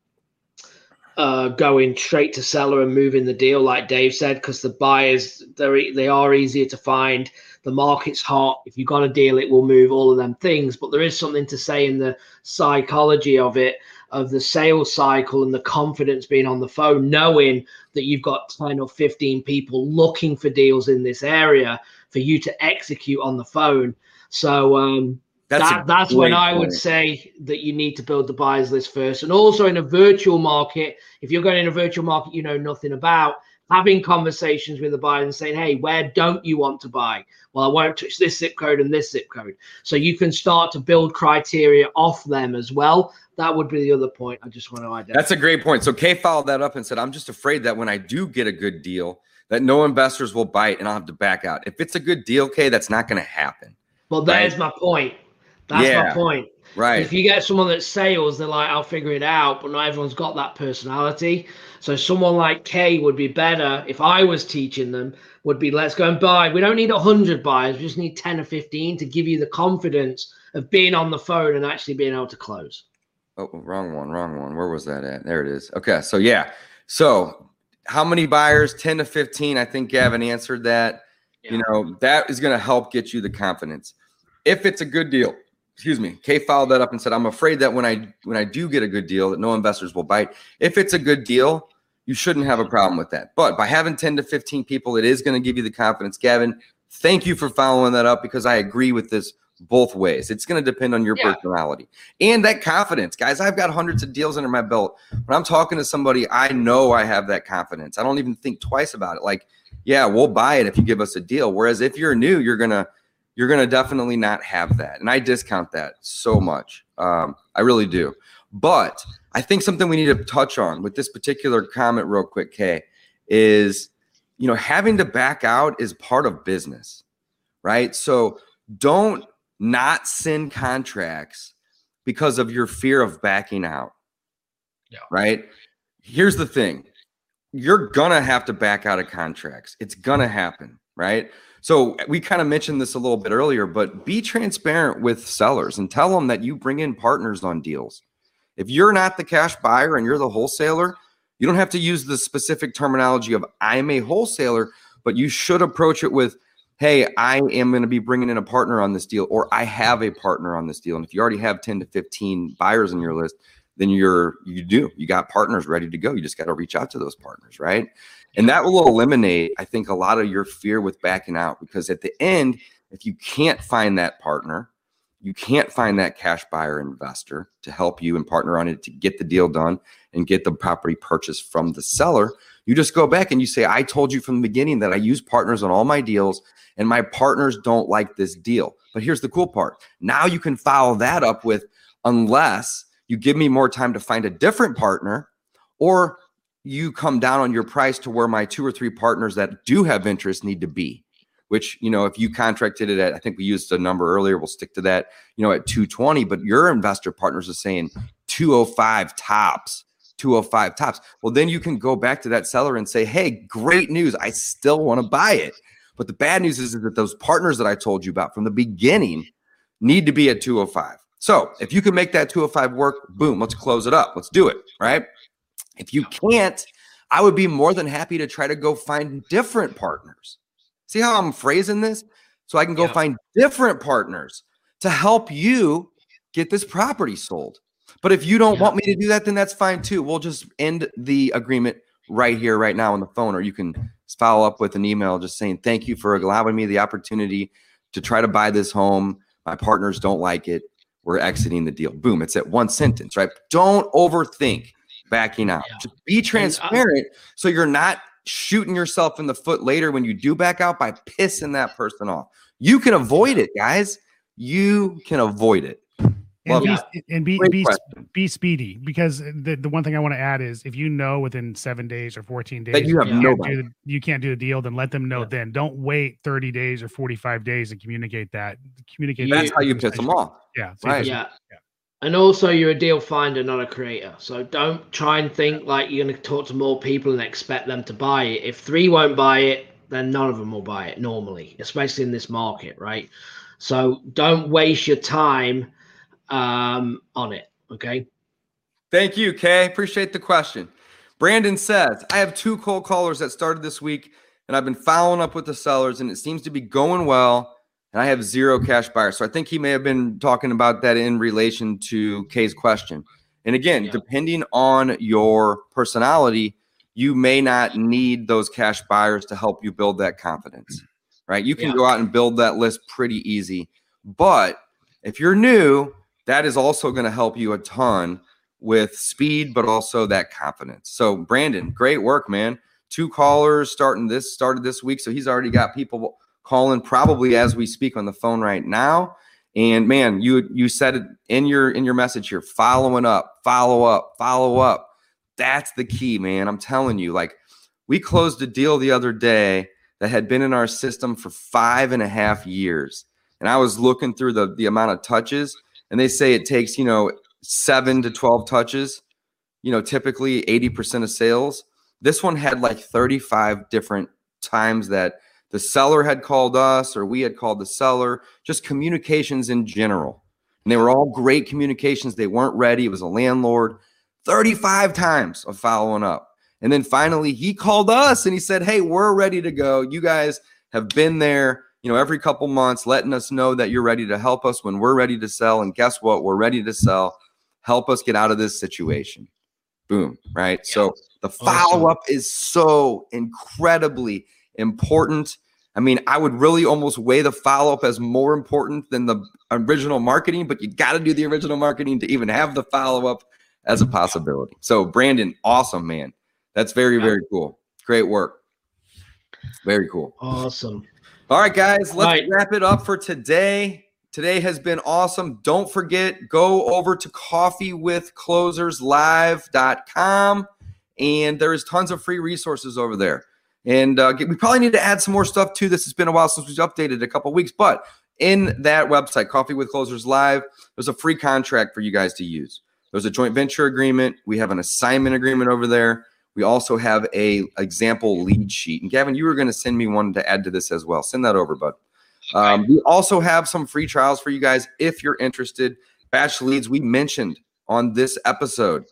[SPEAKER 2] uh, going straight to seller and moving the deal, like Dave said, because the buyers they they are easier to find. The market's hot. If you've got a deal, it will move all of them things. But there is something to say in the psychology of it. Of the sales cycle and the confidence being on the phone, knowing that you've got 10 or 15 people looking for deals in this area for you to execute on the phone. So um, that's, that, that's when I would say that you need to build the buyers list first. And also in a virtual market, if you're going in a virtual market you know nothing about, having conversations with the buyer and saying, hey, where don't you want to buy? Well, I won't touch this zip code and this zip code. So you can start to build criteria off them as well. That would be the other point I just want to identify.
[SPEAKER 3] That's a great point. So Kay followed that up and said, I'm just afraid that when I do get a good deal, that no investors will bite and I'll have to back out. If it's a good deal, Kay, that's not going to happen.
[SPEAKER 2] Well, there's right? my point. That's yeah. my point.
[SPEAKER 3] Right.
[SPEAKER 2] If you get someone that sales, they're like, I'll figure it out, but not everyone's got that personality. So someone like Kay would be better if I was teaching them, would be let's go and buy. We don't need 100 buyers, we just need 10 or 15 to give you the confidence of being on the phone and actually being able to close.
[SPEAKER 3] Oh, wrong one, wrong one. Where was that at? There it is. Okay. So, yeah. So, how many buyers? 10 to 15. I think Gavin answered that. Yeah. You know, that is going to help get you the confidence. If it's a good deal, excuse me kay followed that up and said i'm afraid that when i when i do get a good deal that no investors will bite if it's a good deal you shouldn't have a problem with that but by having 10 to 15 people it is going to give you the confidence gavin thank you for following that up because i agree with this both ways it's going to depend on your yeah. personality and that confidence guys i've got hundreds of deals under my belt when i'm talking to somebody i know i have that confidence i don't even think twice about it like yeah we'll buy it if you give us a deal whereas if you're new you're going to you're going to definitely not have that. And I discount that so much. Um, I really do. But I think something we need to touch on with this particular comment, real quick, Kay, is you know, having to back out is part of business, right? So don't not send contracts because of your fear of backing out. Yeah. Right. Here's the thing you're gonna have to back out of contracts. It's gonna happen, right? So we kind of mentioned this a little bit earlier, but be transparent with sellers and tell them that you bring in partners on deals. If you're not the cash buyer and you're the wholesaler, you don't have to use the specific terminology of I'm a wholesaler, but you should approach it with, hey, I am going to be bringing in a partner on this deal, or I have a partner on this deal. And if you already have 10 to 15 buyers on your list, then you're you do you got partners ready to go. You just got to reach out to those partners, right? And that will eliminate, I think, a lot of your fear with backing out because at the end, if you can't find that partner, you can't find that cash buyer investor to help you and partner on it to get the deal done and get the property purchased from the seller. You just go back and you say, I told you from the beginning that I use partners on all my deals and my partners don't like this deal. But here's the cool part now you can follow that up with, unless you give me more time to find a different partner or you come down on your price to where my two or three partners that do have interest need to be which you know if you contracted it at i think we used a number earlier we'll stick to that you know at 220 but your investor partners are saying 205 tops 205 tops well then you can go back to that seller and say hey great news i still want to buy it but the bad news is, is that those partners that i told you about from the beginning need to be at 205 so if you can make that 205 work boom let's close it up let's do it right if you can't, I would be more than happy to try to go find different partners. See how I'm phrasing this? So I can go yeah. find different partners to help you get this property sold. But if you don't yeah. want me to do that, then that's fine too. We'll just end the agreement right here, right now on the phone, or you can follow up with an email just saying, Thank you for allowing me the opportunity to try to buy this home. My partners don't like it. We're exiting the deal. Boom. It's at one sentence, right? Don't overthink backing out. Yeah. Just be uh, transparent so you're not shooting yourself in the foot later when you do back out by pissing that person off. You can avoid it, guys. You can avoid it.
[SPEAKER 1] And be, and be, be, be, speedy because the, the one thing I want to add is if you know within seven days or 14 days
[SPEAKER 3] that you have
[SPEAKER 1] you,
[SPEAKER 3] no
[SPEAKER 1] can't, do you can't do the deal, then let them know yeah. then. Don't wait 30 days or 45 days and communicate that. Communicate
[SPEAKER 3] That's how you piss them off.
[SPEAKER 1] Yeah.
[SPEAKER 2] So right. Yeah. yeah. And also, you're a deal finder, not a creator. So don't try and think like you're going to talk to more people and expect them to buy it. If three won't buy it, then none of them will buy it normally, especially in this market, right? So don't waste your time um, on it. Okay.
[SPEAKER 3] Thank you, Kay. Appreciate the question. Brandon says, I have two cold callers that started this week, and I've been following up with the sellers, and it seems to be going well and I have zero cash buyers. So I think he may have been talking about that in relation to Kay's question. And again,
[SPEAKER 2] Yeah.
[SPEAKER 3] depending on your personality, you may not need those cash buyers to help you build that confidence, right? You can
[SPEAKER 2] Yeah.
[SPEAKER 3] go out and build that list pretty easy. But if you're new, that is also going to help you a ton with speed, but also that confidence. So, Brandon, great work, man. Two callers starting this started this week, so he's already got people calling probably as we speak on the phone right now. And man, you you said it in your in your message here, following up, follow up, follow up. That's the key, man. I'm telling you, like we closed a deal the other day that had been in our system for five and a half years. And I was looking through the the amount of touches, and they say it takes, you know, seven to 12 touches, you know, typically 80% of sales. This one had like 35 different times that the seller had called us or we had called the seller, just communications in general. And they were all great communications. They weren't ready. It was a landlord. 35 times of following up. And then finally he called us and he said, Hey, we're ready to go. You guys have been there, you know, every couple months, letting us know that you're ready to help us when we're ready to sell. And guess what? We're ready to sell. Help us get out of this situation. Boom. Right. So the follow up is so incredibly important. I mean, I would really almost weigh the follow up as more important than the original marketing, but you got to do the original marketing to even have the follow up as a possibility. So, Brandon, awesome, man. That's very, very cool. Great work. Very cool.
[SPEAKER 2] Awesome.
[SPEAKER 3] All right, guys, let's
[SPEAKER 2] Right.
[SPEAKER 3] wrap it up for today. Today has been awesome. Don't forget, go over to coffeewithcloserslive.com and there is tons of free resources over there. And uh, we probably need to add some more stuff to this. It's been a while since we've updated a couple weeks, but in that website, Coffee with Closers Live, there's a free contract for you guys to use. There's a joint venture agreement. We have an assignment agreement over there. We also have a example lead sheet. And Gavin, you were going to send me one to add to this as well. Send that over, bud. Um, we also have some free trials for you guys if you're interested. Batch leads we mentioned on this episode,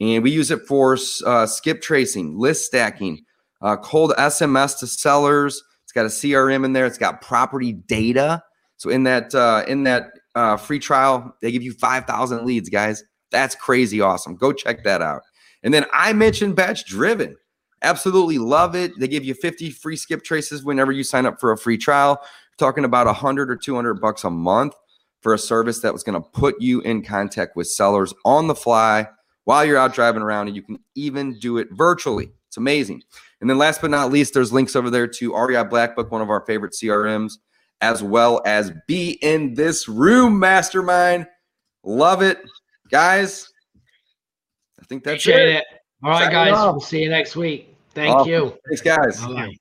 [SPEAKER 3] and we use it for uh, skip tracing, list stacking, uh, cold SMS to sellers. It's got a CRM in there. It's got property data. So in that uh, in that uh, free trial, they give you five thousand leads, guys. That's crazy awesome. Go check that out. And then I mentioned Batch Driven. Absolutely love it. They give you 50 free skip traces whenever you sign up for a free trial. talking about 100 or 200 bucks a month for a service that was going to put you in contact with sellers on the fly while you're out driving around, and you can even do it virtually. It's amazing. And then last but not least, there's links over there to REI Blackbook, one of our favorite CRMs, as well as Be in This Room Mastermind. Love it. Guys, I think that's
[SPEAKER 2] Appreciate
[SPEAKER 3] it.
[SPEAKER 2] it. All right,
[SPEAKER 3] Signing
[SPEAKER 2] guys.
[SPEAKER 3] off.
[SPEAKER 2] We'll see you next week. Thank
[SPEAKER 3] Awesome.
[SPEAKER 2] you.
[SPEAKER 3] Thanks, guys.
[SPEAKER 2] Bye.